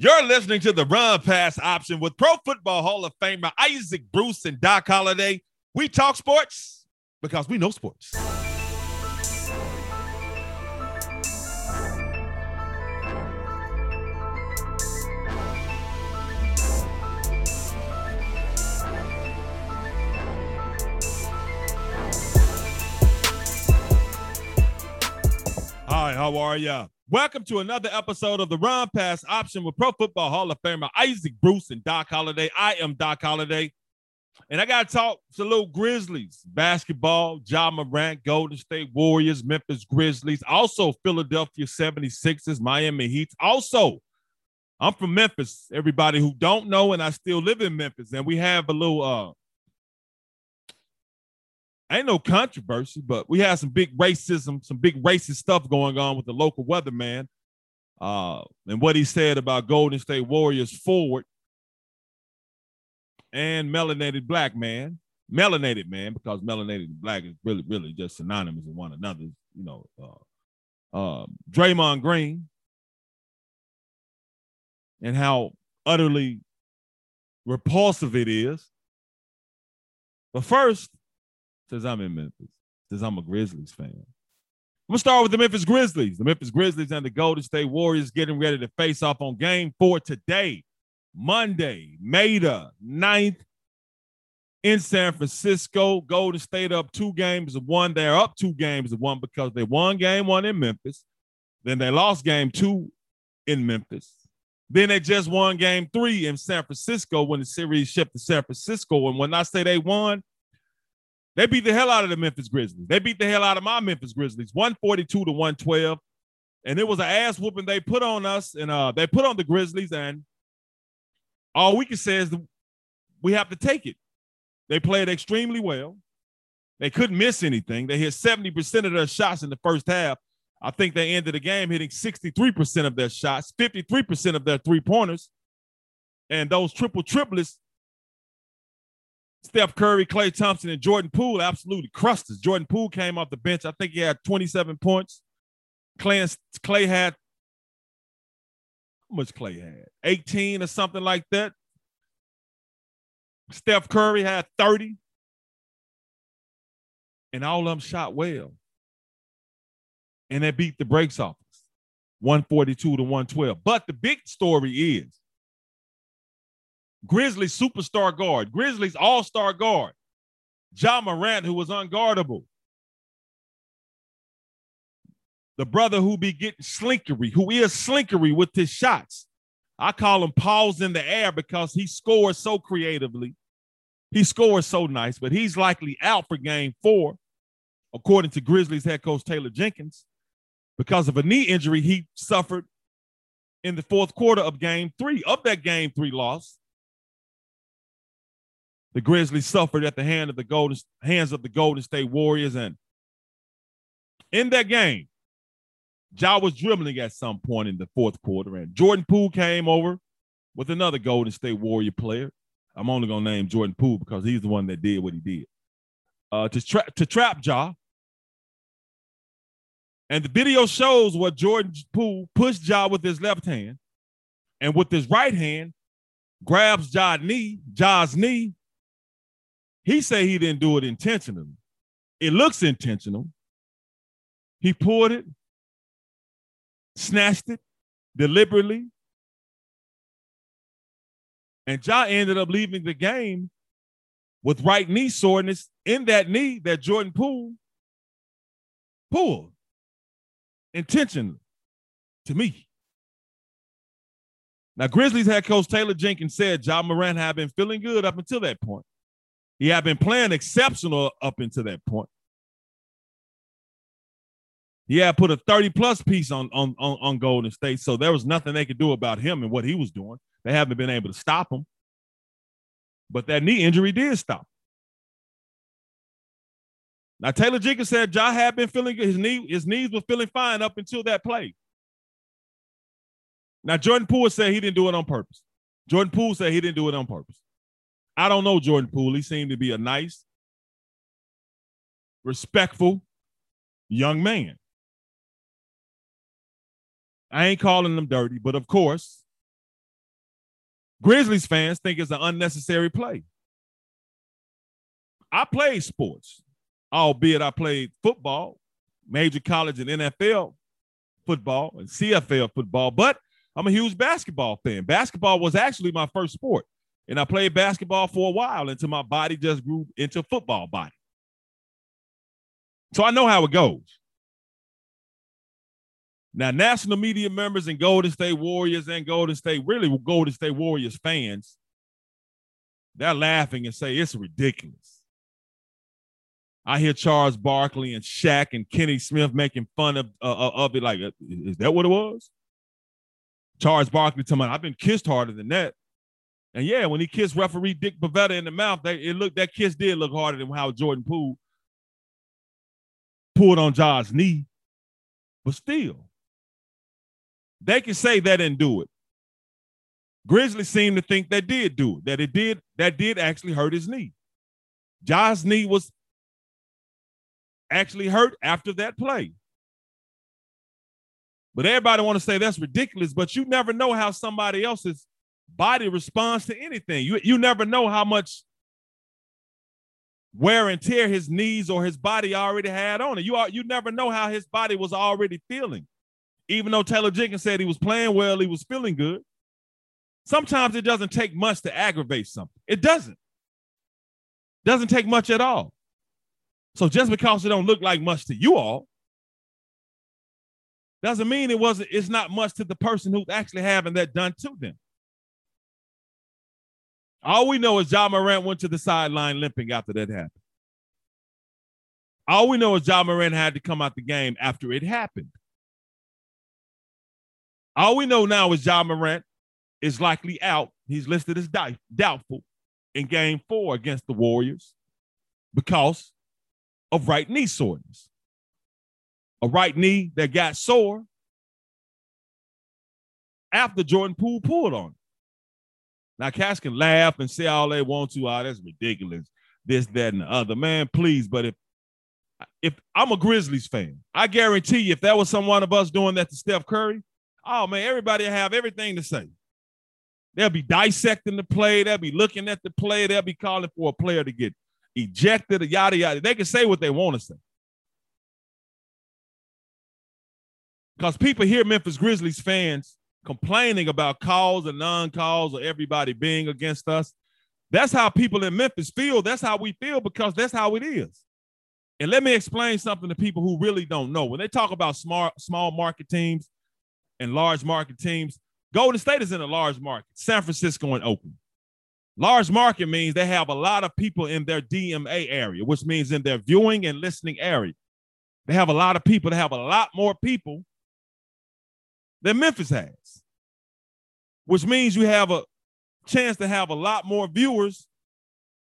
You're listening to the run pass option with Pro Football Hall of Famer Isaac Bruce and Doc Holliday. We talk sports because we know sports. Hi, how are ya? Welcome to another episode of the Run Pass Option with Pro Football Hall of Famer Isaac Bruce and Doc Holliday. I am Doc Holliday, and I got to talk to little Grizzlies basketball, Ja Morant, Golden State Warriors, Memphis Grizzlies, also Philadelphia 76ers, Miami Heat. Also, I'm from Memphis. Everybody who don't know, and I still live in Memphis, and we have a little uh ain't no controversy, but we had some big racism, some big racist stuff going on with the local weatherman. Uh, and what he said about Golden State Warriors forward and melanated black man, melanated man, because melanated black is really, really just synonymous with one another. You know, uh, uh, Draymond Green and how utterly repulsive it is. But first, since I'm in Memphis, since I'm a Grizzlies fan. I'm gonna start with the Memphis Grizzlies. The Memphis Grizzlies and the Golden State Warriors getting ready to face off on game four today, Monday, May the 9th in San Francisco. Golden State up two games of one. They're up two games of one because they won game one in Memphis. Then they lost game two in Memphis. Then they just won game three in San Francisco when the series shipped to San Francisco. And when I say they won, they beat the hell out of the Memphis Grizzlies. They beat the hell out of my Memphis Grizzlies, 142 to 112. And it was an ass whooping they put on us, and uh, they put on the Grizzlies, and all we can say is we have to take it. They played extremely well. They couldn't miss anything. They hit 70% of their shots in the first half. I think they ended the game hitting 63% of their shots, 53% of their three pointers. And those triple triplets Steph Curry, Klay Thompson, and Jordan Poole absolutely crushed us. Jordan Poole came off the bench. I think he had 27 points. Clay, Klay had how much Klay had? 18 or something like that. Steph Curry had 30. And all of them shot well. And they beat the brakes off us. 142 to 112. But the big story is Grizzlies superstar guard, Grizzlies all-star guard, Ja Morant, who was unguardable. The brother who be getting slinkery, who is slinkery with his shots. I call him paws in the air because he scores so creatively. He scores so nice, but he's likely out for game four, according to Grizzlies head coach Taylor Jenkins, because of a knee injury he suffered in the fourth quarter of game three, of that game three loss the Grizzlies suffered at the hand of the Golden hands of the Golden State Warriors. And in that game, Ja was dribbling at some point in the fourth quarter, and Jordan Poole came over with another Golden State Warrior player. I'm only gonna name Jordan Poole because he's the one that did what he did. Uh, to trap to trap Ja. And the video shows what Jordan Poole pushed Ja with his left hand, and with his right hand grabs Ja's knee, Ja's knee, he said he didn't do it intentionally. It looks intentional. He pulled it, snatched it deliberately. And Ja ended up leaving the game with right knee soreness in that knee that Jordan Poole pulled intentionally to me. Now, Grizzlies head coach Taylor Jenkins said Ja Morant had been feeling good up until that point. He had been playing exceptional up until that point. He had put a 30 plus piece on, on, on, on Golden State, so there was nothing they could do about him and what he was doing. They haven't been able to stop him. But that knee injury did stop. Now Taylor Jenkins said Ja had been feeling good. His knee, his knees were feeling fine up until that play. Now Jordan Poole said he didn't do it on purpose. Jordan Poole said he didn't do it on purpose. I don't know Jordan Poole. He seemed to be a nice, respectful young man. I ain't calling him dirty, but of course, Grizzlies fans think it's an unnecessary play. I played sports, albeit I played football, major college and NFL football and CFL football, but I'm a huge basketball fan. Basketball was actually my first sport. And I played basketball for a while until my body just grew into football body. So I know how it goes. Now, national media members and Golden State Warriors and Golden State, really Golden State Warriors fans, they're laughing and say it's ridiculous. I hear Charles Barkley and Shaq and Kenny Smith making fun of uh, of it. Like, is that what it was? Charles Barkley told me, I've been kissed harder than that. And yeah, when he kissed referee Dick Bavetta in the mouth, they, it looked that kiss did look harder than how Jordan Poole pulled on Ja's knee. But still, they can say that didn't do it. Grizzlies seem to think they did do it, that it did, that did actually hurt his knee. Ja's knee was actually hurt after that play. But everybody want to say that's ridiculous, but you never know how somebody else's body responds to anything. You, you never know how much wear and tear his knees or his body already had on it. You are, you never know how his body was already feeling. Even though Taylor Jenkins said he was playing well, he was feeling good. Sometimes it doesn't take much to aggravate something. It doesn't. Doesn't take much at all. So just because it don't look like much to you all, doesn't mean it wasn't, it's not much to the person who's actually having that done to them. All we know is Ja Morant went to the sideline limping after that happened. All we know is Ja Morant had to come out the game after it happened. All we know now is Ja Morant is likely out. He's listed as doubtful in game four against the Warriors because of right knee soreness. A right knee that got sore after Jordan Poole pulled on. Now, cats can laugh and say all they want to. Oh, that's ridiculous. This, that, and the other. Man, please. But if if I'm a Grizzlies fan, I guarantee you, if that was some one of us doing that to Steph Curry, oh man, everybody have everything to say. They'll be dissecting the play. They'll be looking at the play. They'll be calling for a player to get ejected, yada yada. They can say what they want to say. Because people hear Memphis Grizzlies fans complaining about calls and non-calls or everybody being against us. That's how people in Memphis feel. That's how we feel because that's how it is. And let me explain something to people who really don't know. When they talk about smart, small market teams and large market teams, Golden State is in a large market, San Francisco and Oakland. Large market means they have a lot of people in their DMA area, which means in their viewing and listening area. They have a lot of people. They have a lot more people than Memphis has, which means you have a chance to have a lot more viewers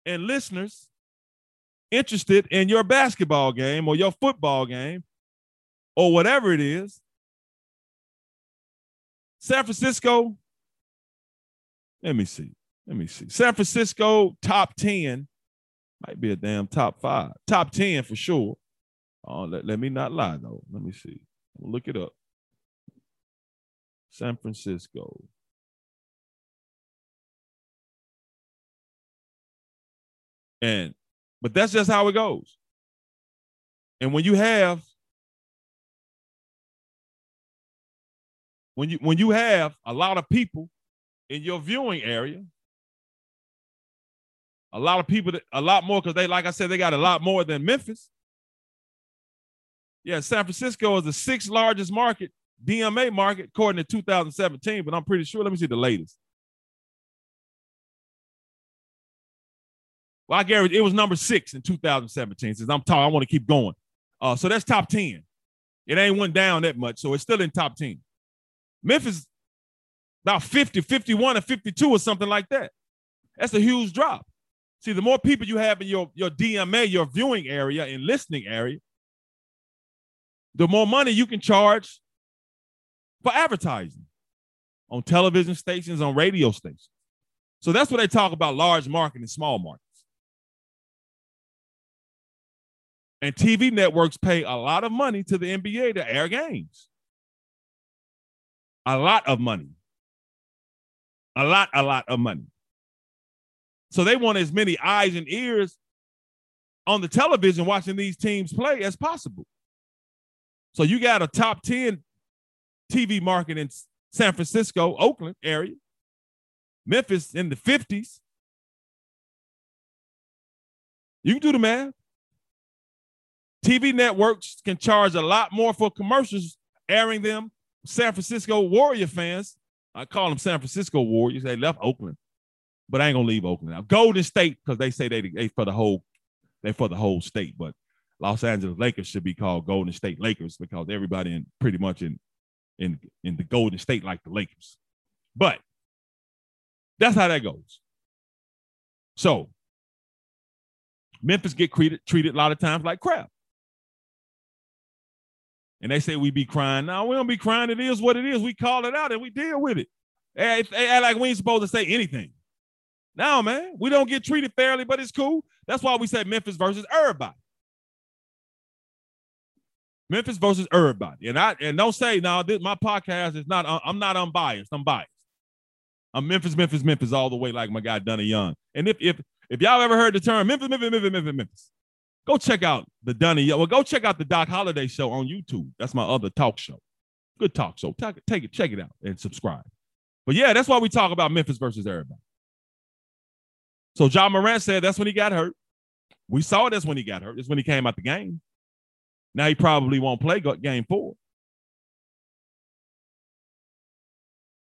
and listeners interested in your basketball game or your football game or whatever it is. San Francisco, let me see. Let me see. San Francisco top 10 might be a damn top five. Top 10 for sure. Oh, let, let me not lie though. Let me see. Look it up. San Francisco. And but that's just how it goes. And when you have when you when you have a lot of people in your viewing area, a lot of people, a lot more because they, like I said, they got a lot more than Memphis. Yeah, San Francisco is the sixth largest market DMA market according to 2017, but I'm pretty sure. Let me see the latest. Well, I guarantee it was number six in 2017. Since I'm talking, I want to keep going. Uh, so that's top 10. It ain't went down that much, so it's still in top 10. Memphis, about 50, 51, or 52 or something like that. That's a huge drop. See, the more people you have in your, your DMA, your viewing area and listening area, the more money you can charge for advertising on television stations, on radio stations. So that's what they talk about large market and small markets. And TV networks pay a lot of money to the NBA to air games. A lot of money. A lot, a lot of money. So they want as many eyes and ears on the television watching these teams play as possible. So you got a top 10 TV market in San Francisco, Oakland area, Memphis in the 50s. You can do the math. TV networks can charge a lot more for commercials airing them. San Francisco Warrior fans, I call them San Francisco Warriors. They left Oakland, but I ain't gonna leave Oakland now. Golden State because they say they they for the whole they for the whole state, but Los Angeles Lakers should be called Golden State Lakers because everybody in pretty much in in in the Golden State like the Lakers. But that's how that goes. So Memphis get treated treated a lot of times like crap. And they say we be crying. No, we don't be crying. It is what it is. We call it out and we deal with it. Like we ain't supposed to say anything. Now, man, we don't get treated fairly, but it's cool. That's why we said Memphis versus everybody. Memphis versus everybody. And I and don't say now this, my podcast is not I'm not unbiased. I'm biased. I'm Memphis, Memphis, Memphis all the way like my guy Dunny Young. And if if if y'all ever heard the term Memphis, Memphis, Memphis, Memphis, Memphis, go check out the Dunny Young. Well, go check out the Doc Holliday show on YouTube. That's my other talk show. Good talk show. Take it, take it, check it out and subscribe. But yeah, that's why we talk about Memphis versus everybody. So Ja Morant said that's when he got hurt. We saw this when he got hurt. That's when he came out the game. Now he probably won't play game four.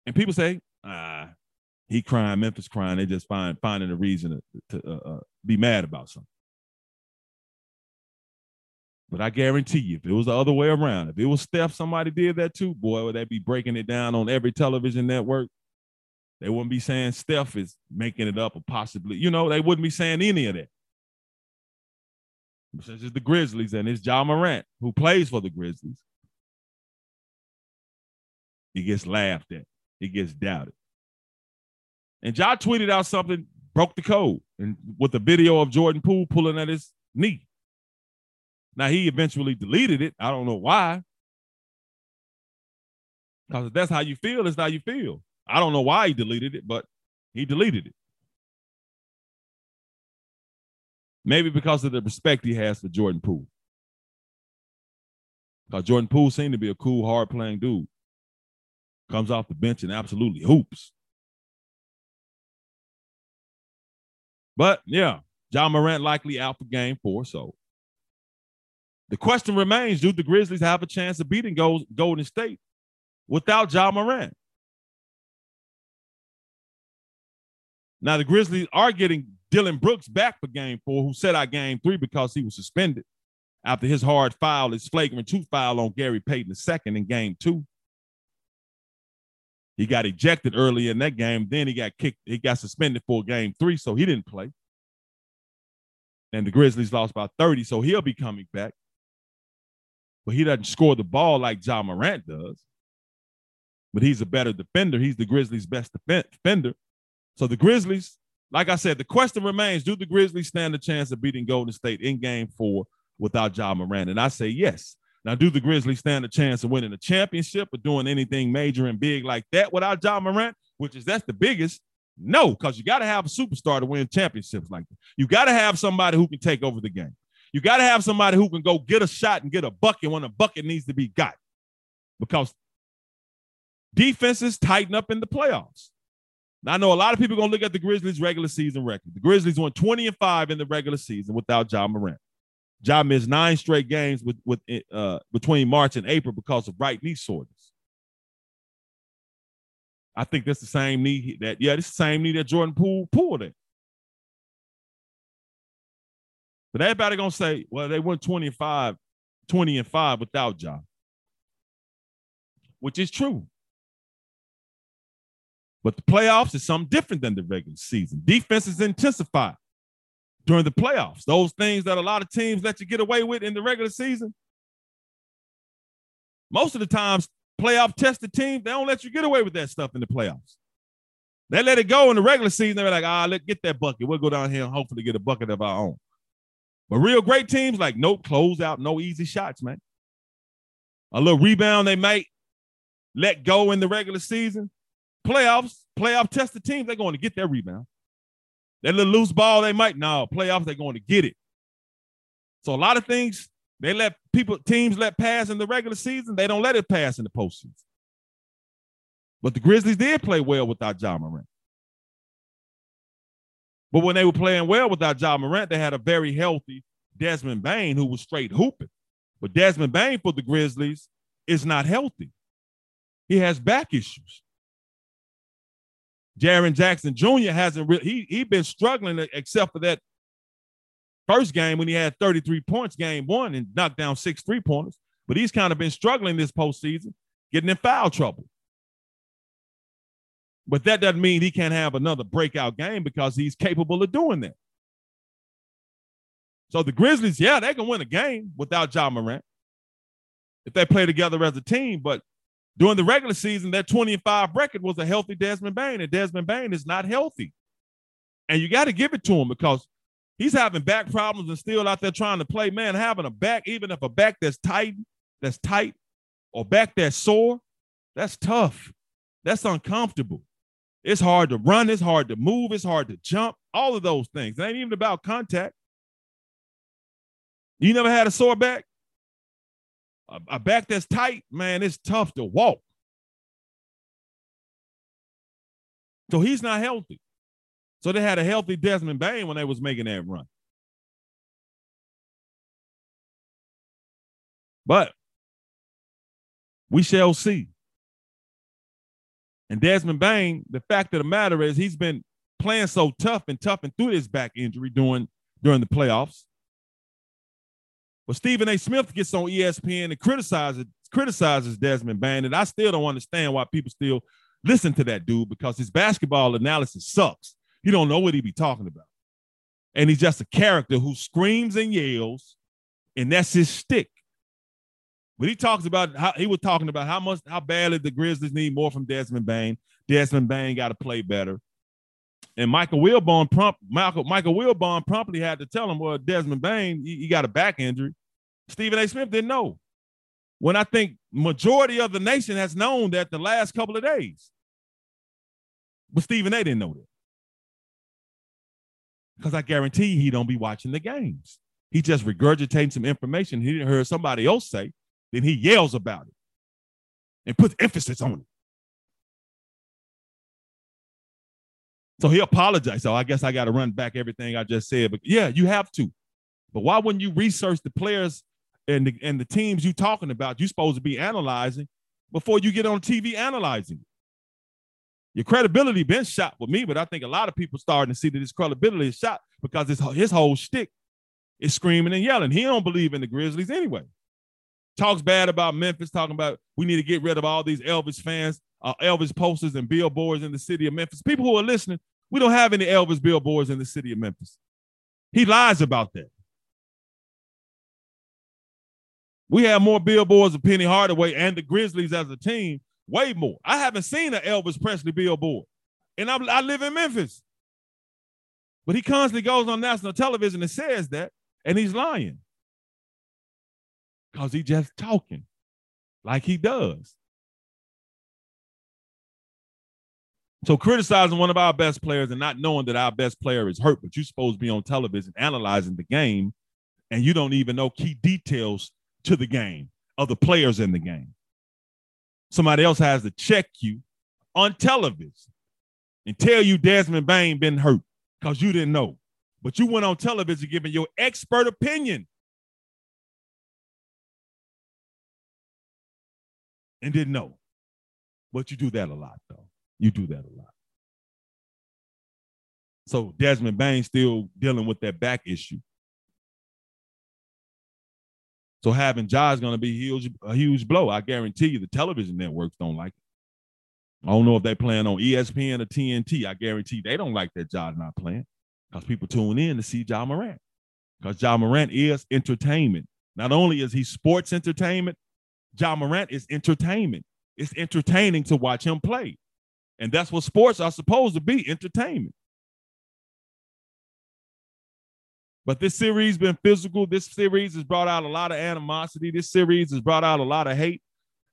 And people say, ah, he crying, Memphis crying. They just find finding a reason to, to uh, uh, be mad about something. But I guarantee you, if it was the other way around, if it was Steph, somebody did that too, boy, would that be breaking it down on every television network? They wouldn't be saying Steph is making it up or possibly, you know, they wouldn't be saying any of that. Since it's the Grizzlies and it's Ja Morant who plays for the Grizzlies, he gets laughed at. He gets doubted. And Ja tweeted out something, broke the code, and with a video of Jordan Poole pulling at his knee. Now he eventually deleted it. I don't know why. Because that's how you feel, it's how you feel. I don't know why he deleted it, but he deleted it. Maybe because of the respect he has for Jordan Poole. Because Jordan Poole seemed to be a cool, hard playing dude. Comes off the bench and absolutely hoops. But yeah, Ja Morant likely out for game four. So the question remains do the Grizzlies have a chance of beating Golden State without Ja Morant? Now the Grizzlies are getting Dillon Brooks back for game four, who said out game three because he was suspended after his hard foul, his flagrant two foul on Gary Payton II in game two. He got ejected early in that game. Then he got kicked, he got suspended for game three, so he didn't play. And the Grizzlies lost by 30, so he'll be coming back. But he doesn't score the ball like Ja Morant does. But he's a better defender. He's the Grizzlies' best defender. So the Grizzlies, like I said, the question remains: Do the Grizzlies stand a chance of beating Golden State in Game Four without Ja Morant? And I say yes. Now, do the Grizzlies stand a chance of winning a championship or doing anything major and big like that without Ja Morant? Which is that's the biggest. No, because you got to have a superstar to win championships like that. You got to have somebody who can take over the game. You got to have somebody who can go get a shot and get a bucket when a bucket needs to be got. Because defenses tighten up in the playoffs. Now, I know a lot of people are going to look at the Grizzlies' regular season record. The Grizzlies won 20 and 5 in the regular season without Ja Morant. Ja missed nine straight games with, with uh, between March and April because of right knee soreness. I think that's the same knee that, yeah, it's the same knee that Jordan Poole pulled it. But everybody gonna say, well, they went 25, 20 and 5 without Ja. Which is true. But the playoffs is something different than the regular season. Defenses intensify during the playoffs. Those things that a lot of teams let you get away with in the regular season. Most of the times, playoff tested teams, they don't let you get away with that stuff in the playoffs. They let it go in the regular season. They're like, ah, let's get that bucket. We'll go down here and hopefully get a bucket of our own. But real great teams, like, no close out, no easy shots, man. A little rebound they might let go in the regular season playoffs, playoff tested teams, they're going to get their rebound. That little loose ball, they might now playoffs, they're going to get it. So a lot of things they let people, teams let pass in the regular season. They don't let it pass in the postseason. But the Grizzlies did play well without Ja Morant. But when they were playing well without Ja Morant, they had a very healthy Desmond Bane who was straight hooping. But Desmond Bane for the Grizzlies is not healthy. He has back issues. Jaren Jackson Jr. hasn't really he he been struggling except for that first game when he had 33 points game one and knocked down six three pointers. But he's kind of been struggling this postseason, getting in foul trouble. But that doesn't mean he can't have another breakout game because he's capable of doing that. So the Grizzlies, yeah, they can win a game without Ja Morant if they play together as a team. But during the regular season, that 20 and 5 record was a healthy Desmond Bane, and Desmond Bane is not healthy. And you got to give it to him because he's having back problems and still out there trying to play. Man, having a back, even if a back that's tight, that's tight, or back that's sore, that's tough. That's uncomfortable. It's hard to run, it's hard to move, it's hard to jump, all of those things. It ain't even about contact. You never had a sore back? A, back that's tight, man, it's tough to walk. So he's not healthy. So they had a healthy Desmond Bane when they was making that run. But we shall see. And Desmond Bane, the fact of the matter is he's been playing so tough and tough and through this back injury during during the playoffs. But Stephen A. Smith gets on ESPN and criticizes criticizes Desmond Bane, and I still don't understand why people still listen to that dude because his basketball analysis sucks. He don't know what he be talking about, and he's just a character who screams and yells, and that's his stick. But he talks about how he was talking about how much how badly the Grizzlies need more from Desmond Bane. Desmond Bane got to play better. And Michael Wilbon prompt Michael Michael Wilbon promptly had to tell him, well, Desmond Bane, he, he got a back injury. Stephen A. Smith didn't know. When I think majority of the nation has known that the last couple of days. But Stephen A. didn't know that. Because I guarantee he don't be watching the games. He just regurgitating some information he didn't hear somebody else say. Then he yells about it and puts emphasis on it. So he apologized. So I guess I got to run back everything I just said. But yeah, you have to. But why wouldn't you research the players and the, and the teams you talking about? You're supposed to be analyzing before you get on TV analyzing. Your credibility been shot with me, but I think a lot of people starting to see that his credibility is shot because his, his whole shtick is screaming and yelling. He don't believe in the Grizzlies anyway. Talks bad about Memphis, talking about we need to get rid of all these Elvis fans, uh, Elvis posters and billboards in the city of Memphis. People who are listening, we don't have any Elvis billboards in the city of Memphis. He lies about that. We have more billboards of Penny Hardaway and the Grizzlies as a team, way more. I haven't seen an Elvis Presley billboard, and I, I live in Memphis. But he constantly goes on national television and says that, and he's lying because he's just talking like he does. So criticizing one of our best players and not knowing that our best player is hurt, but you're supposed to be on television analyzing the game, and you don't even know key details to the game of the players in the game. Somebody else has to check you on television and tell you Desmond Bane been hurt because you didn't know. But you went on television giving your expert opinion and didn't know. But you do that a lot, though. You do that a lot. So Desmond Bane still dealing with that back issue. So having Ja is going to be huge, a huge blow. I guarantee you the television networks don't like it. I don't know if they plan on ESPN or TNT. I guarantee they don't like that Ja's not playing because people tune in to see Ja Morant. Because Ja Morant is entertainment. Not only is he sports entertainment, Ja Morant is entertainment. It's entertaining to watch him play. And that's what sports are supposed to be entertainment. But this series been physical. This series has brought out a lot of animosity. This series has brought out a lot of hate.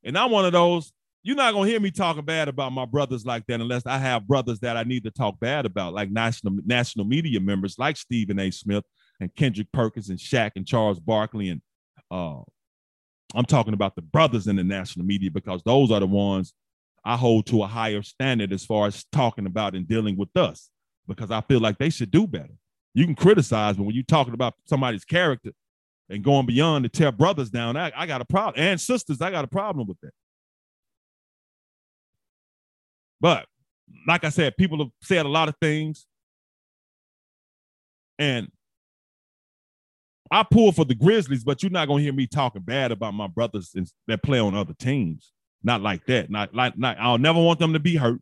And I'm one of those, you're not gonna hear me talking bad about my brothers like that unless I have brothers that I need to talk bad about, like national national media members like Stephen A. Smith and Kendrick Perkins and Shaq and Charles Barkley and uh, I'm talking about the brothers in the national media because those are the ones I hold to a higher standard as far as talking about and dealing with us because I feel like they should do better. You can criticize, but when you're talking about somebody's character and going beyond to tear brothers down, I, I got a problem. And sisters, I got a problem with that. But like I said, people have said a lot of things. And I pull for the Grizzlies, but you're not gonna hear me talking bad about my brothers that play on other teams. Not like that. Not like not. I'll never want them to be hurt.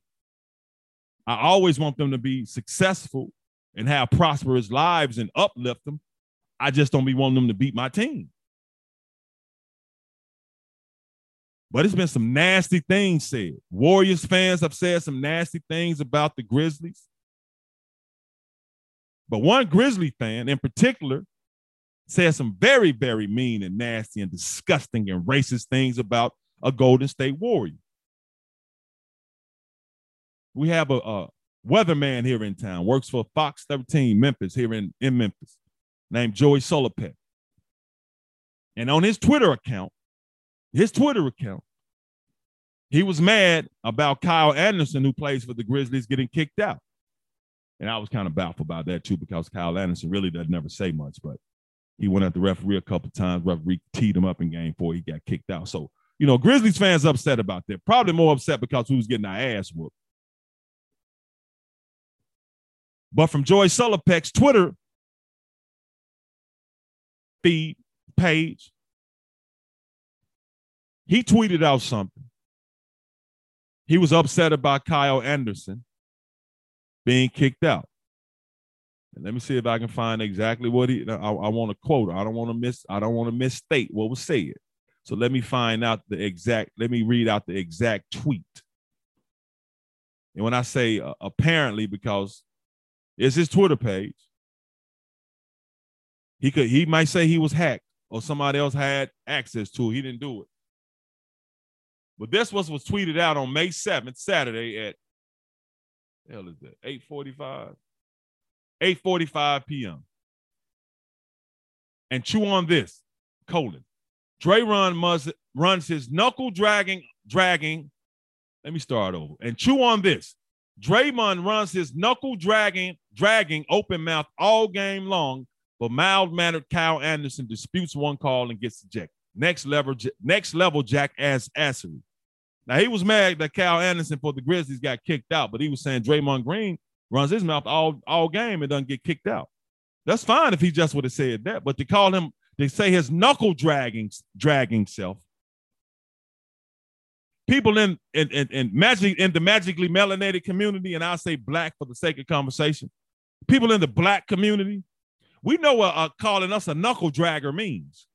I always want them to be successful and have prosperous lives and uplift them. I just don't be wanting them to beat my team. But it's been some nasty things said. Warriors fans have said some nasty things about the Grizzlies. But one Grizzly fan in particular said some very, very mean and nasty and disgusting and racist things about a Golden State Warrior. We have a, a weatherman here in town, works for Fox 13 Memphis here in, in Memphis, named Joey Sulipeck. And on his Twitter account, his Twitter account, he was mad about Kyle Anderson, who plays for the Grizzlies, getting kicked out. And I was kind of baffled about that too, because Kyle Anderson really does never say much, but he went at the referee a couple times. Referee teed him up in game four. He got kicked out. So, you know, Grizzlies fans upset about that. Probably more upset because we was getting our ass whooped. But from Joy Solopek's Twitter feed page, he tweeted out something. He was upset about Kyle Anderson being kicked out. And let me see if I can find exactly what he. I, I want to quote. I don't want to miss. I don't want to misstate what was said. So let me find out the exact. Let me read out the exact tweet. And when I say uh, apparently, because it's his Twitter page, he could. He might say he was hacked or somebody else had access to it. He didn't do it. But this was was tweeted out on May 7th, Saturday at hell is that? 845. 8:45 p.m. And chew on this, colon. Draymond must runs his knuckle dragging, dragging. Let me start over. And chew on this. Draymond runs his knuckle dragging, dragging open mouth all game long, but mild mannered Kyle Anderson disputes one call and gets ejected. Next level, next level, Jack ass assery. Now he was mad that Kyle Anderson for the Grizzlies got kicked out, but he was saying Draymond Green runs his mouth all, all game and doesn't get kicked out. That's fine if he just would have said that, but to call him, they say his knuckle dragging, dragging self. People in in, in, in magic in the magically melanated community, and I'll say black for the sake of conversation. People in the black community, we know what uh, calling us a knuckle dragger means.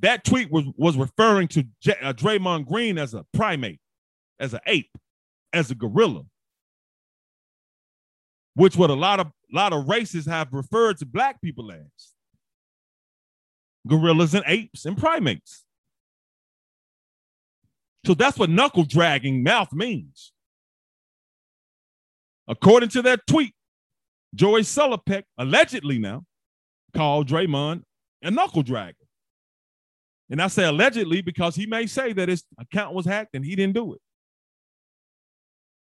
That tweet was was referring to J- uh, Draymond Green as a primate, as an ape as a gorilla, which what a lot of lot of races have referred to black people as gorillas and apes and primates. So that's what knuckle dragging mouth means. According to that tweet, Joey Sulipeck allegedly now called Draymond a knuckle dragger. And I say allegedly because he may say that his account was hacked and he didn't do it.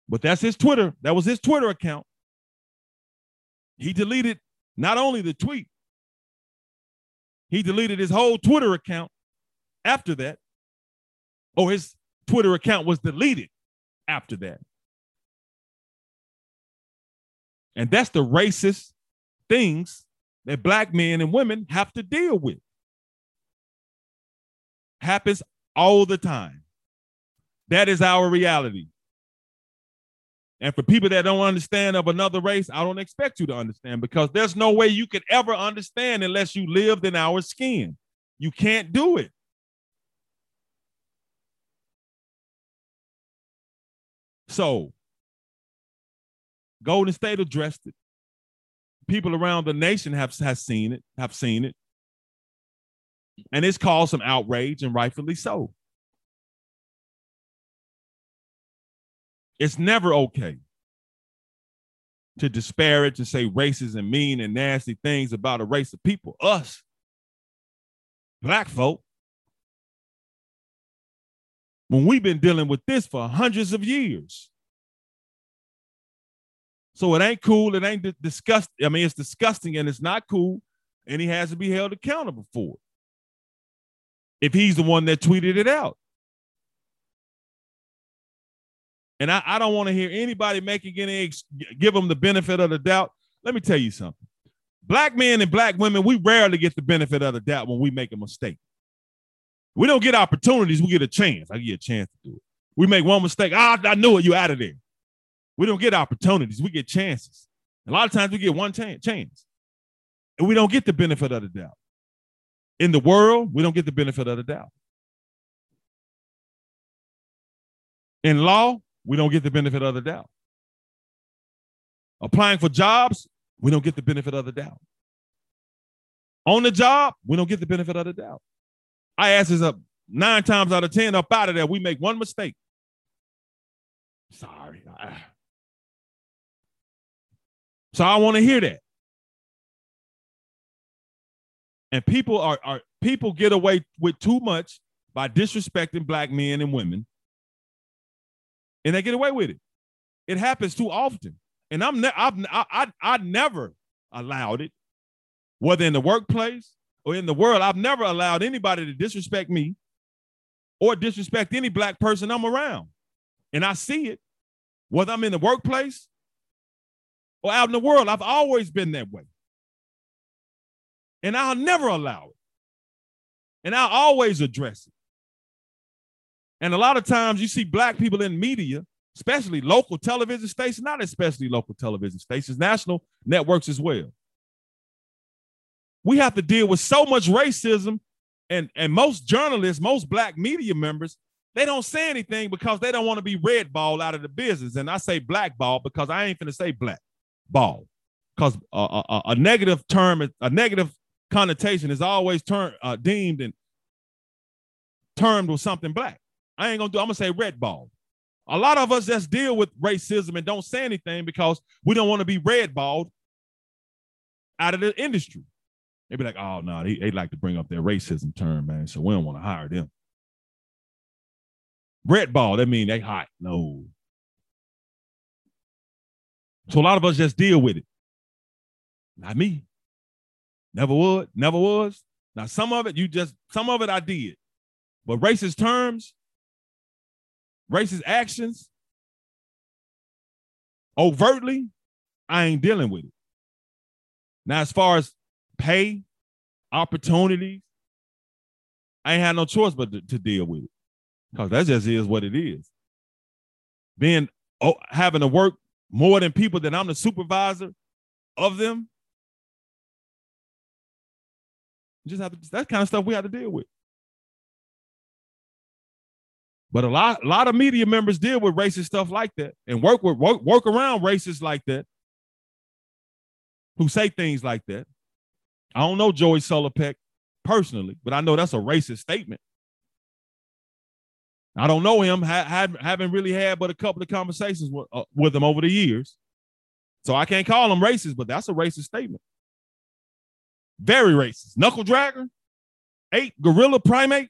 But that's his Twitter. That was his Twitter account. He deleted not only the tweet, he deleted his whole Twitter account after that. Or his Twitter account was deleted after that. And that's the racist things that black men and women have to deal with. Happens all the time. That is our reality. And for people that don't understand of another race, I don't expect you to understand because there's no way you could ever understand unless you lived in our skin. You can't do it. So Golden State addressed it. People around the nation have have seen it, have seen it. And it's caused some outrage, and rightfully so. It's never okay to disparage to say racist and mean and nasty things about a race of people, us, black folk when we've been dealing with this for hundreds of years. So it ain't cool. It ain't disgusting. I mean, it's disgusting and it's not cool. And he has to be held accountable for it. If he's the one that tweeted it out. And I, I don't want to hear anybody making any give them the benefit of the doubt. Let me tell you something. Black men and black women, we rarely get the benefit of the doubt when we make a mistake. We don't get opportunities, we get a chance. I get a chance to do it. We make one mistake. Ah, I knew it, you out of there. We don't get opportunities, we get chances. A lot of times we get one chance, chance. And we don't get the benefit of the doubt. In the world, we don't get the benefit of the doubt. In law, we don't get the benefit of the doubt. Applying for jobs, we don't get the benefit of the doubt. On the job, we don't get the benefit of the doubt. I ask this up nine times out of 10 up out of there, we make one mistake. Sorry. So I want to hear that. And people are, are people get away with too much by disrespecting black men and women and they get away with it. It happens too often, and I'm ne- I've, I, I I never allowed it, whether in the workplace or in the world. I've never allowed anybody to disrespect me or disrespect any black person I'm around, and I see it, whether I'm in the workplace or out in the world. I've always been that way, and I'll never allow it, and I'll always address it. And a lot of times you see black people in media, especially local television stations, not especially local television stations, national networks as well. We have to deal with so much racism, and, and most journalists, most black media members, they don't say anything because they don't want to be red ball out of the business. And I say black ball because I ain't finna say black ball, because a, a, a, negative term, a negative connotation is always term, uh, deemed and termed with something black. I ain't gonna do. I'm gonna say red ball. A lot of us just deal with racism and don't say anything because we don't want to be red balled out of the industry. They be like, oh no, they, they like to bring up their racism term, man. So we don't want to hire them. Red ball, that mean they hot. No. So a lot of us just deal with it. Not me. Never would, never was. Now, some of it, you just, some of it I did. But racist terms, racist actions overtly, I ain't dealing with it. Now, as far as pay, opportunities, I ain't had no choice but to, to deal with it because that just is what it is. Being oh, having to work more than people that I'm the supervisor of them. Just have to, that kind of stuff we had to deal with. But a lot, a lot of media members deal with racist stuff like that and work with work, work around racists like that who say things like that. I don't know Joey Sulipeck personally, but I know that's a racist statement. I don't know him. Ha- haven't really had but a couple of conversations with, uh, with him over the years, so I can't call him racist. But that's a racist statement. Very racist. Knuckle dragger, ape, gorilla, primate.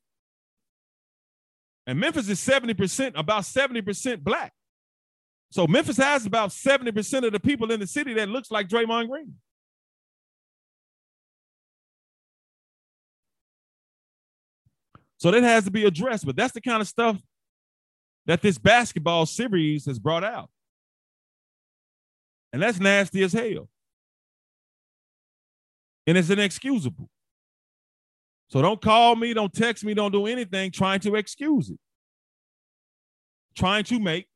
And Memphis is 70%, about 70% black. So Memphis has about 70% of the people in the city that looks like Draymond Green. So that has to be addressed, but that's the kind of stuff that this basketball series has brought out. And that's nasty as hell. And it's inexcusable. So don't call me, don't text me, don't do anything trying to excuse it. Trying to make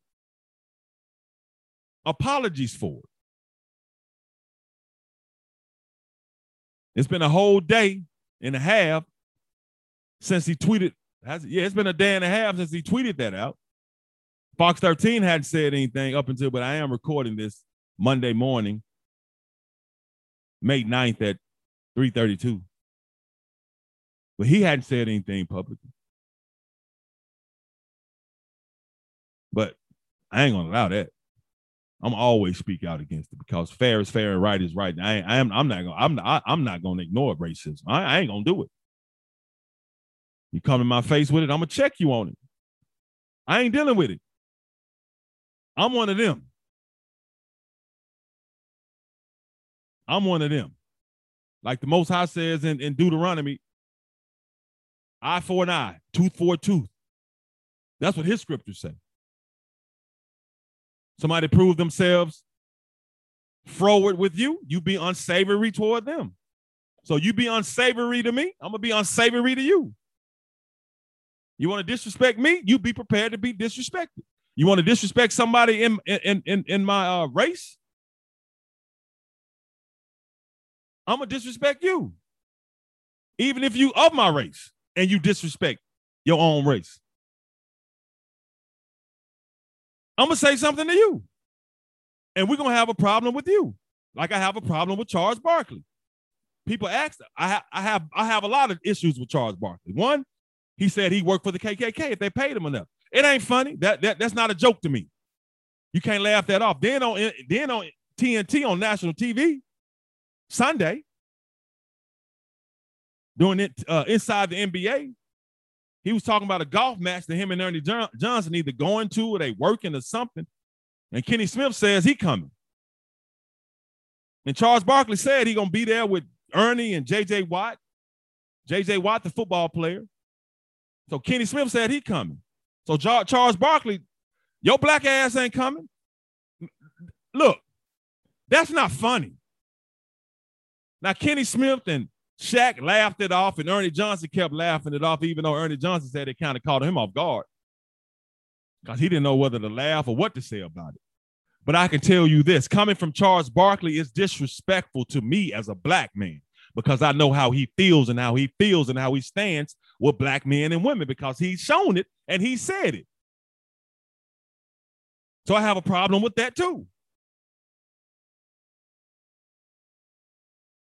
apologies for it. It's been a whole day and a half since he tweeted. Has, yeah, it's been a day and a half since he tweeted that out. Fox 13 hadn't said anything up until, but I am recording this Monday morning, May 9th at 332. But he hadn't said anything publicly. But I ain't gonna allow that. I'm always speak out against it because fair is fair and right is right. I, I am I'm not gonna I'm not I'm not gonna ignore racism. I, I ain't gonna do it. You come in my face with it, I'm gonna check you on it. I ain't dealing with it. I'm one of them. I'm one of them. Like the Most High says in, in Deuteronomy, eye for an eye, tooth for a tooth. That's what his scriptures say. Somebody prove themselves forward with you, you be unsavory toward them. So you be unsavory to me, I'm gonna be unsavory to you. You want to disrespect me? You be prepared to be disrespected. You want to disrespect somebody in in in, in my uh, race? I'm gonna disrespect you. Even if you of my race and you disrespect your own race. I'm gonna say something to you. And we're gonna have a problem with you. Like I have a problem with Charles Barkley. People ask, I, ha- I have I have a lot of issues with Charles Barkley. One, he said he worked for the KKK if they paid him enough. It ain't funny. That, that that's not a joke to me. You can't laugh that off. Then on then on TNT on national TV Sunday, doing it uh, inside the NBA, he was talking about a golf match that him and Ernie Johnson either going to or they working or something. And Kenny Smith says he coming. And Charles Barkley said he gonna be there with Ernie and J.J. Watt. J.J. Watt, the football player. So Kenny Smith said he coming. So Charles Barkley, your black ass ain't coming. Look, that's not funny. Now Kenny Smith and Shaq laughed it off, and Ernie Johnson kept laughing it off, even though Ernie Johnson said it kind of caught him off guard because he didn't know whether to laugh or what to say about it. But I can tell you this coming from Charles Barkley is disrespectful to me as a black man because I know how he feels and how he feels and how he stands with black men and women because he's shown it and he said it. So I have a problem with that too.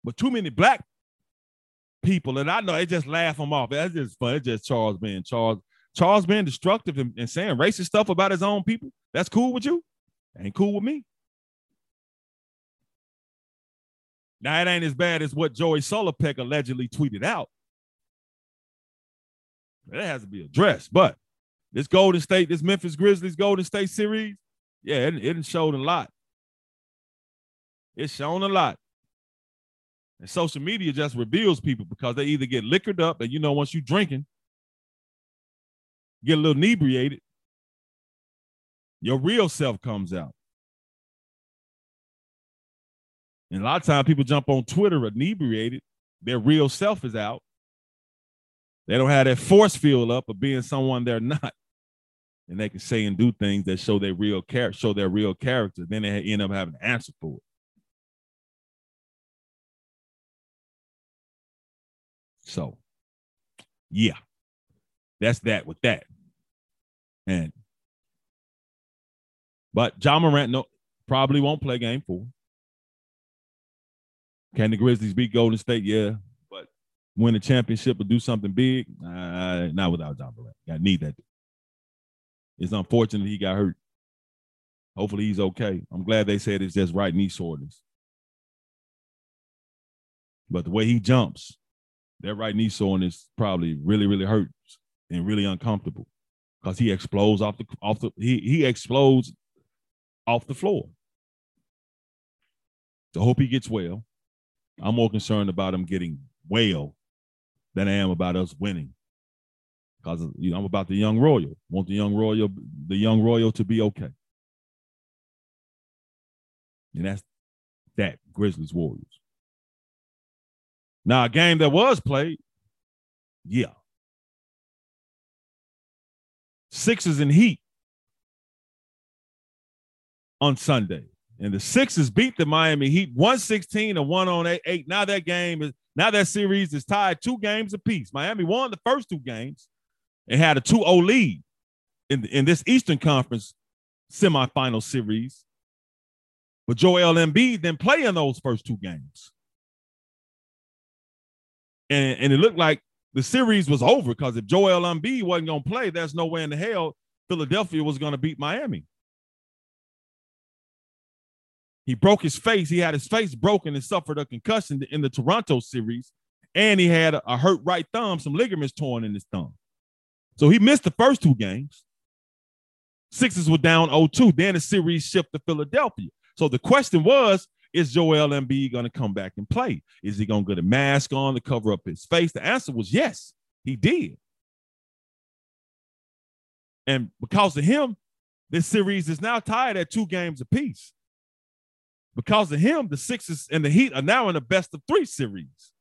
But too many black people, and I know they just laugh them off. That's just fun. It's just Charles being Charles. Charles being destructive and, and saying racist stuff about his own people. That's cool with you? Ain't cool with me. Now it ain't as bad as what Joey Sulipeck allegedly tweeted out. That has to be addressed. But this Golden State, this Memphis Grizzlies Golden State series, yeah, it, it showed a lot. It's shown a lot. And social media just reveals people because they either get liquored up, and you know, once you drinking, get a little inebriated, your real self comes out. And a lot of times people jump on Twitter inebriated, their real self is out. They don't have that force field up of being someone they're not. And they can say and do things that show their real character, show their real character. Then they end up having to answer for it. So, yeah, that's that with that. And but Ja Morant no probably won't play game four. Can the Grizzlies beat Golden State? Yeah, win a championship or do something big? Uh, not without Ja Morant. I need that. It's unfortunate he got hurt. Hopefully he's okay. I'm glad they said it's just right knee soreness. But the way he jumps, that right knee soreness probably really, really hurts and really uncomfortable because he explodes off the off the he he explodes off the floor. So hope he gets well. I'm more concerned about him getting well than I am about us winning. Because you know, I'm about the young royal. Want the young royal, the young royal to be okay. And that's that Grizzlies Warriors. Now, a game that was played, yeah. Sixers and Heat on Sunday. And the Sixers beat the Miami Heat 116 and 1 on 8. Now that game is now that series is tied two games apiece. Miami won the first two games and had a 2-0 lead in, in this Eastern Conference semifinal series. But Joel Embiid didn't play in those first two games and, and it looked like the series was over because if Joel Embiid wasn't going to play, there's no way in the hell Philadelphia was going to beat Miami. He broke his face. He had his face broken and suffered a concussion in the Toronto series. And he had a, hurt right thumb, some ligaments torn in his thumb. So he missed the first two games. Sixers were down 0-2. Then the series shifted to Philadelphia. So the question was, is Joel Embiid going to come back and play? Is he going to get a mask on to cover up his face? The answer was yes, he did. And because of him, this series is now tied at two games apiece. Because of him, the Sixers and the Heat are now in the best of three series.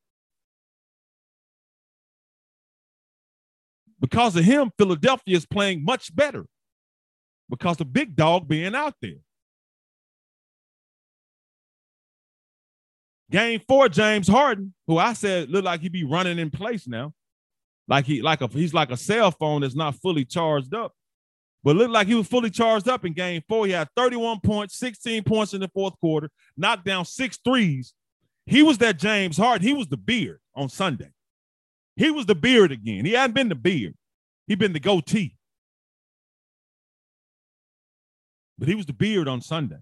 Because of him, Philadelphia is playing much better because the big dog being out there. Game four, James Harden, who I said looked like he'd be running in place now, like he like a he's like a cell phone that's not fully charged up, but looked like he was fully charged up in game four. He had 31 points, 16 points in the fourth quarter, knocked down six threes. He was that James Harden. He was the beard on Sunday. He was the beard again. He hadn't been the beard. he'd been the goatee. But he was the beard on Sunday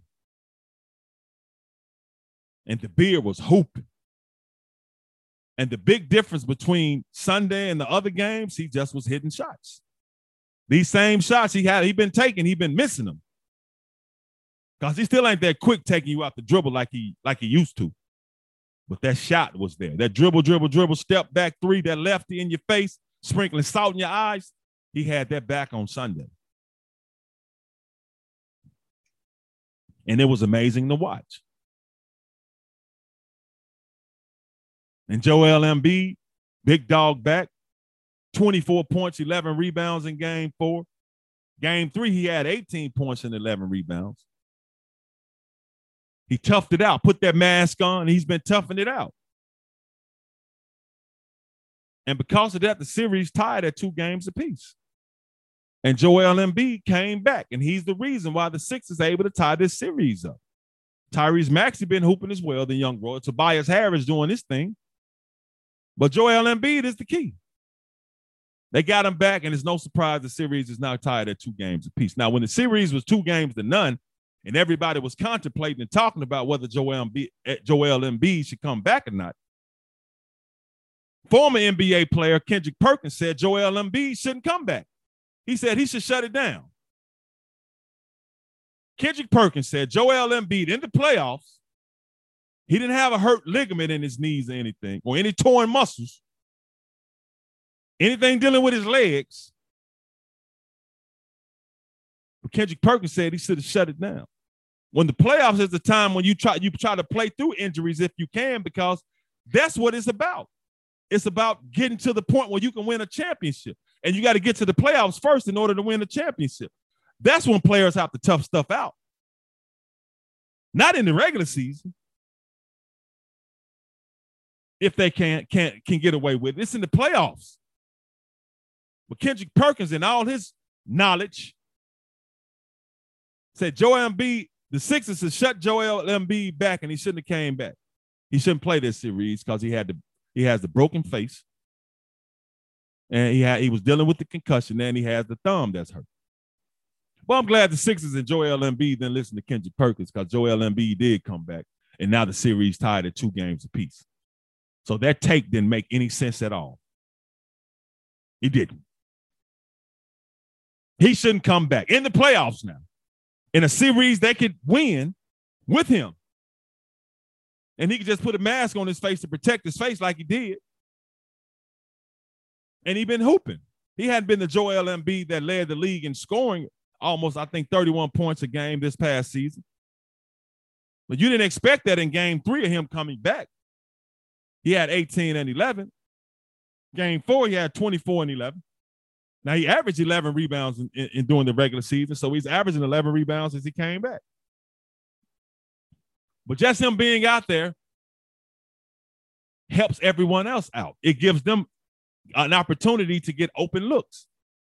and the beard was hooping. And the big difference between Sunday and the other games, he just was hitting shots. These same shots he had, he been taking, he been missing them. Because he still ain't that quick taking you out the dribble like he like he used to. But that shot was there. That dribble, dribble, dribble, step back three, that lefty in your face, sprinkling salt in your eyes. He had that back on Sunday. And it was amazing to watch. And Joel Embiid, big dog back, 24 points, 11 rebounds in game four. Game three, he had 18 points and 11 rebounds. He toughed it out, put that mask on, he's been toughing it out. And because of that, the series tied at two games apiece. And Joel Embiid came back, and he's the reason why the Sixers are able to tie this series up. Tyrese Maxey been hooping as well, the young boy. Tobias Harris doing this thing. But Joel Embiid is the key. They got him back, and it's no surprise the series is now tied at two games apiece. Now, when the series was two games to none, and everybody was contemplating and talking about whether Joel Embiid, eh, Joel Embiid should come back or not, former NBA player Kendrick Perkins said Joel Embiid shouldn't come back. He said he should shut it down. Kendrick Perkins said Joel Embiid in the playoffs he didn't have a hurt ligament in his knees or anything, or any torn muscles, anything dealing with his legs. But Kendrick Perkins said he should have shut it down. When the playoffs is the time when you try you try to play through injuries if you can, because that's what it's about. It's about getting to the point where you can win a championship. And you got to get to the playoffs first in order to win a championship. That's when players have to tough stuff out. Not in the regular season if they can't can't can get away with it. It's in the playoffs. But Kendrick Perkins, in all his knowledge, said Joel Embiid, the Sixers should shut Joel Embiid back, and he shouldn't have came back. He shouldn't play this series because he had the he has the broken face, and he had he was dealing with the concussion, and he has the thumb that's hurt. Well, I'm glad the Sixers and Joel Embiid didn't listen to Kendrick Perkins because Joel Embiid did come back, and now the series tied at two games apiece. So that take didn't make any sense at all. He didn't. He shouldn't come back in the playoffs now. In a series they could win with him. And he could just put a mask on his face to protect his face like he did. And he been hooping. He hadn't been the Joel Embiid that led the league in scoring almost, I think, 31 points a game this past season. But you didn't expect that in game three of him coming back. He had 18 and 11. Game four, he had 24 and 11. Now he averaged 11 rebounds in, in, in during the regular season, so he's averaging 11 rebounds as he came back. But just him being out there helps everyone else out. It gives them an opportunity to get open looks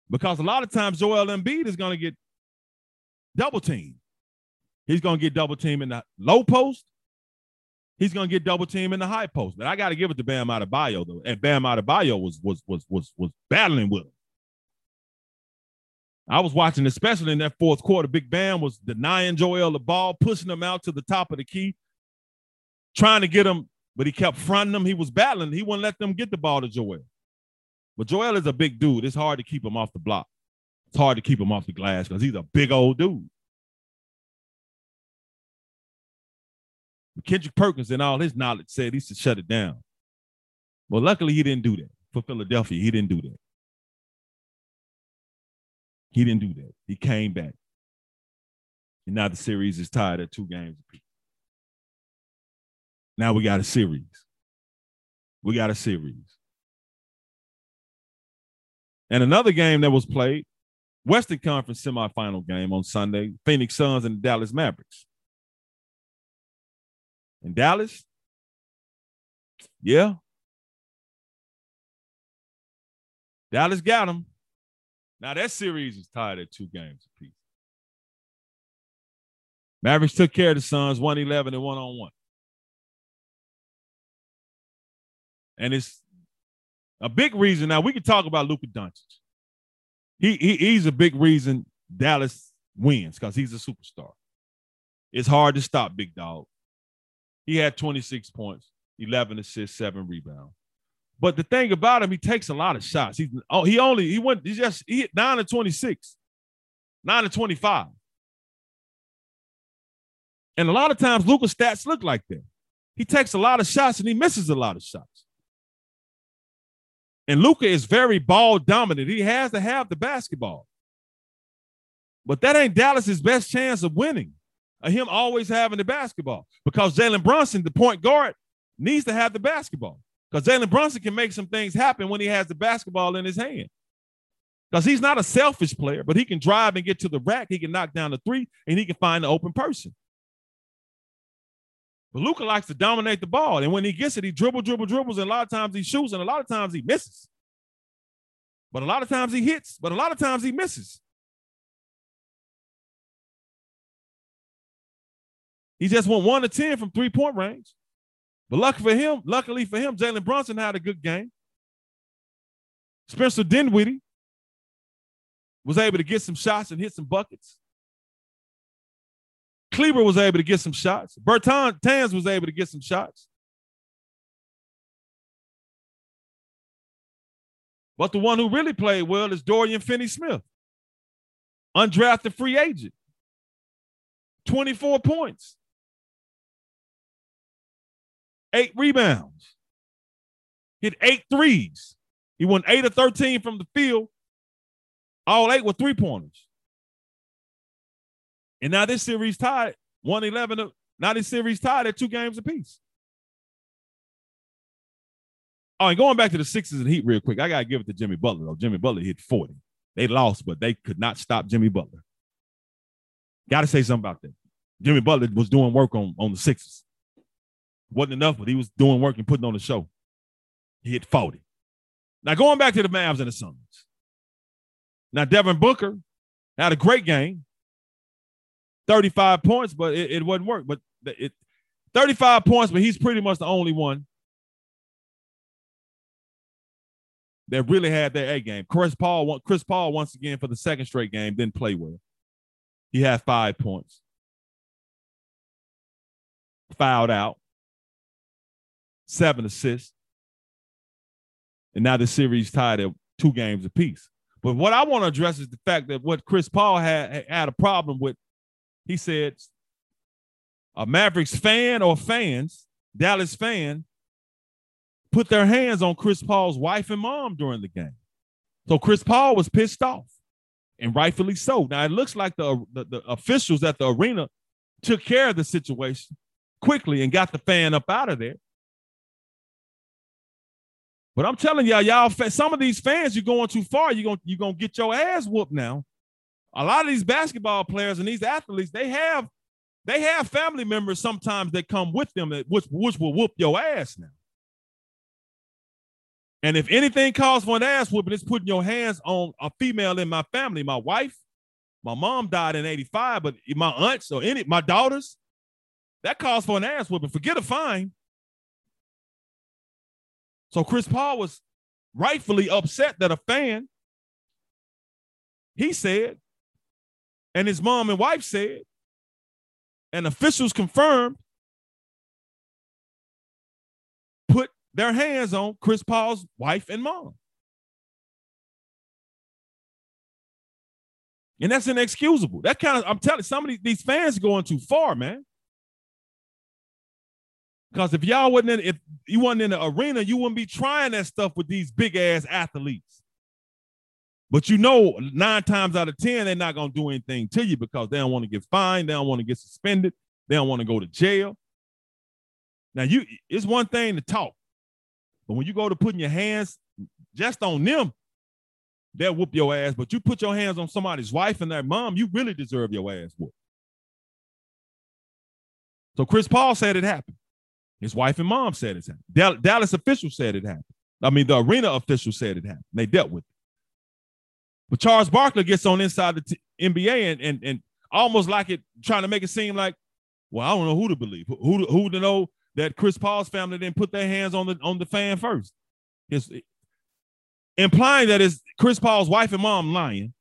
because a lot of times Joel Embiid is going to get double teamed. He's going to get double teamed in the low post he's going to get double team in the high post. But I got to give it to Bam Adebayo though, and Bam Adebayo was was was was was battling with him. I was watching, especially in that fourth quarter. Big Bam was denying Joel the ball, pushing him out to the top of the key, trying to get him, but he kept fronting him. He was battling. He wouldn't let them get the ball to Joel. But Joel is a big dude. It's hard to keep him off the block. It's hard to keep him off the glass because he's a big old dude. But Kendrick Perkins and all his knowledge said he should shut it down. Well, luckily he didn't do that for Philadelphia. He didn't do that. He didn't do that. He came back. And now the series is tied at two games apiece. Now we got a series. We got a series. And another game that was played, Western Conference semifinal game on Sunday, Phoenix Suns and the Dallas Mavericks. In Dallas, yeah. Dallas got them. Now that series is tied at two games apiece. Mavericks took care of the Suns 111 and one on one. And it's a big reason. Now we can talk about Luka Doncic. He, he he's a big reason Dallas wins because he's a superstar. It's hard to stop Big Dog. He had 26 points, 11 assists, seven rebounds. But the thing about him, he takes a lot of shots. He's oh, he only he went he just he hit nine to 26, nine to 25. And a lot of times Luka's stats look like that. He takes a lot of shots and he misses a lot of shots. And Luca is very ball dominant. He has to have the basketball. But that ain't Dallas's best chance of winning, of him always having the basketball. Because Jalen Brunson, the point guard, needs to have the basketball. Because Jalen Brunson can make some things happen when he has the basketball in his hand. Because he's not a selfish player, but he can drive and get to the rack. He can knock down the three, and he can find the open person. But Luka likes to dominate the ball. And when he gets it, he dribble, dribble, dribbles, and a lot of times he shoots, and a lot of times he misses. But a lot of times he hits, but a lot of times he misses. He just went one to 10 from three-point range. But lucky for him, luckily for him, Jalen Brunson had a good game. Spencer Dinwiddie was able to get some shots and hit some buckets. Kleber was able to get some shots. Bertans was able to get some shots. But the one who really played well is Dorian Finney Smith, undrafted free agent. 24 points eight rebounds, hit eight threes. He won eight of 13 from the field. All eight were three pointers. And now this series tied 111. Now this series tied at two games apiece. Oh, and going back to the Sixers and Heat real quick, I got to give it to Jimmy Butler, though. Jimmy Butler hit 40. They lost, but they could not stop Jimmy Butler. Got to say something about that. Jimmy Butler was doing work on, on the Sixers. Wasn't enough, but he was doing work and putting on the show. He hit 40. Now, going back to the Mavs and the Suns. Now, Devin Booker had a great game, 35 points, but it, it wasn't work. But it 35 points, but he's pretty much the only one that really had their A game. Chris Paul, Chris Paul, once again for the second straight game, didn't play well. He had five points. Fouled out seven assists. And now the series tied at two games apiece. But what I want to address is the fact that what Chris Paul had had a problem with, he said, a Mavericks fan or fans, Dallas fan, put their hands on Chris Paul's wife and mom during the game. So Chris Paul was pissed off, and rightfully so. Now it looks like the, the, the officials at the arena took care of the situation quickly and got the fan up out of there. But I'm telling y'all, y'all, some of these fans, you're going too far. You're going you're gonna get your ass whooped now. A lot of these basketball players and these athletes, they have they have family members sometimes that come with them that which which will whoop your ass now. And if anything calls for an ass whooping, it's putting your hands on a female in my family. My wife, my mom died in 85, but my aunts or any my daughters, that calls for an ass whooping. Forget a fine. So Chris Paul was rightfully upset that a fan he said, and his mom and wife said, and officials confirmed, put their hands on Chris Paul's wife and mom. And that's inexcusable. That kind of, I'm telling some of these fans going too far, man. Because if y'all wasn't in, if you wasn't in the arena, you wouldn't be trying that stuff with these big ass athletes. But you know, nine times out of ten, they're not gonna do anything to you because they don't want to get fined, they don't want to get suspended, they don't want to go to jail. Now, you it's one thing to talk, but when you go to putting your hands just on them, they'll whoop your ass. But you put your hands on somebody's wife and their mom, you really deserve your ass whooped. So Chris Paul said it happened. His wife and mom said it happened. Dallas officials said it happened. I mean, the arena officials said it happened. They dealt with it. But Charles Barkley gets on inside the t- NBA and, and and almost like it, trying to make it seem like, well, I don't know who to believe. Who who to know that Chris Paul's family didn't put their hands on the on the fan first. His implying that it's Chris Paul's wife and mom lying.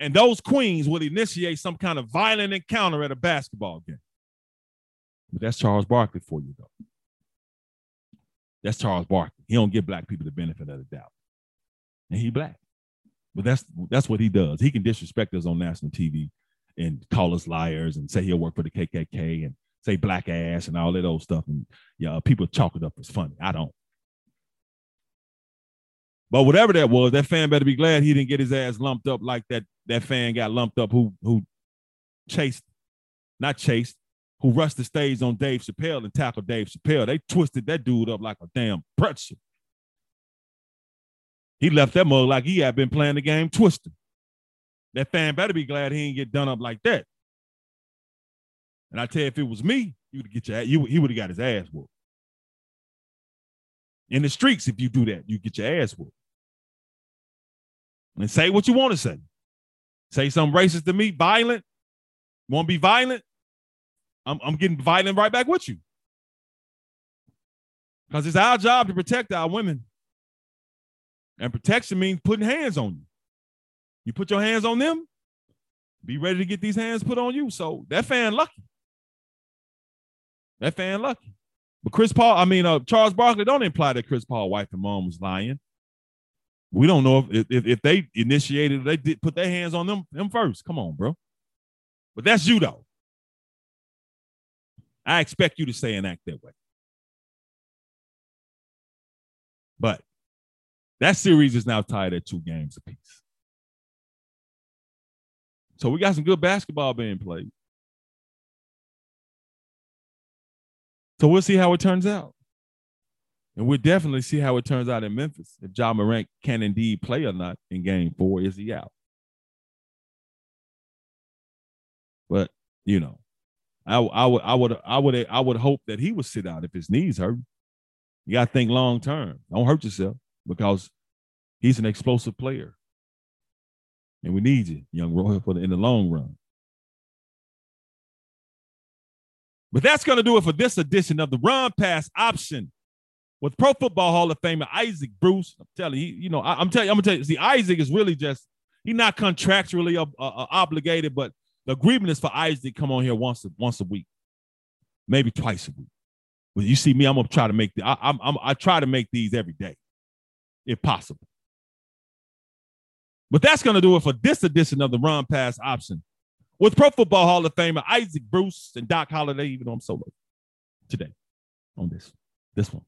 And those queens would initiate some kind of violent encounter at a basketball game. But that's Charles Barkley for you, though. That's Charles Barkley. He don't give black people the benefit of the doubt. And he black. But that's that's what he does. He can disrespect us on national TV and call us liars and say he'll work for the KKK and say black ass and all that old stuff. And yeah, people chalk it up as funny. I don't. But whatever that was, that fan better be glad he didn't get his ass lumped up like that. That fan got lumped up who who chased, not chased, who rushed the stage on Dave Chappelle and tackled Dave Chappelle. They twisted that dude up like a damn pretzel. He left that mug like he had been playing the game Twister. That fan better be glad he didn't get done up like that. And I tell you, if it was me, you would get your you he would have got his ass whooped. In the streets, if you do that, you get your ass whooped. And say what you want to say. Say something racist to me, violent. Want to be violent? I'm, I'm getting violent right back with you. Because it's our job to protect our women. And protection means putting hands on you. You put your hands on them, be ready to get these hands put on you. So that fan lucky. That fan lucky. But Chris Paul, I mean, uh, Charles Barkley don't imply that Chris Paul wife and mom was lying. We don't know if if, if they initiated, they did put their hands on them them first. Come on, bro. But that's you though. I expect you to say and act that way. But that series is now tied at two games apiece. So we got some good basketball being played. So we'll see how it turns out. And we'll definitely see how it turns out in Memphis. If Ja Morant can indeed play or not in game four, is he out? But you know, I, I would I would I would I would hope that he would sit out if his knees hurt. You gotta think long term. Don't hurt yourself because he's an explosive player. And we need you, young Roy, for the, in the long run. But that's going to do it for this edition of the Run Pass Option with Pro Football Hall of Famer Isaac Bruce. I'm telling you, you know, I, am telling you, I'm gonna tell you. See, Isaac is really just he's not contractually uh, uh, obligated, but the agreement is for Isaac to come on here once a, once a week, maybe twice a week. But you see me, I'm gonna try to make the I, I'm, I'm I try to make these every day, if possible. But that's gonna do it for this edition of the Run Pass Option with Pro Football Hall of Famer Isaac Bruce and Doc Holliday. Even though I'm solo today on this this one.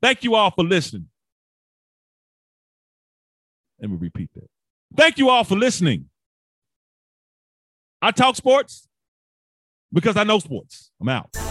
Thank you all for listening. Let me repeat that. Thank you all for listening. I talk sports because I know sports. I'm out.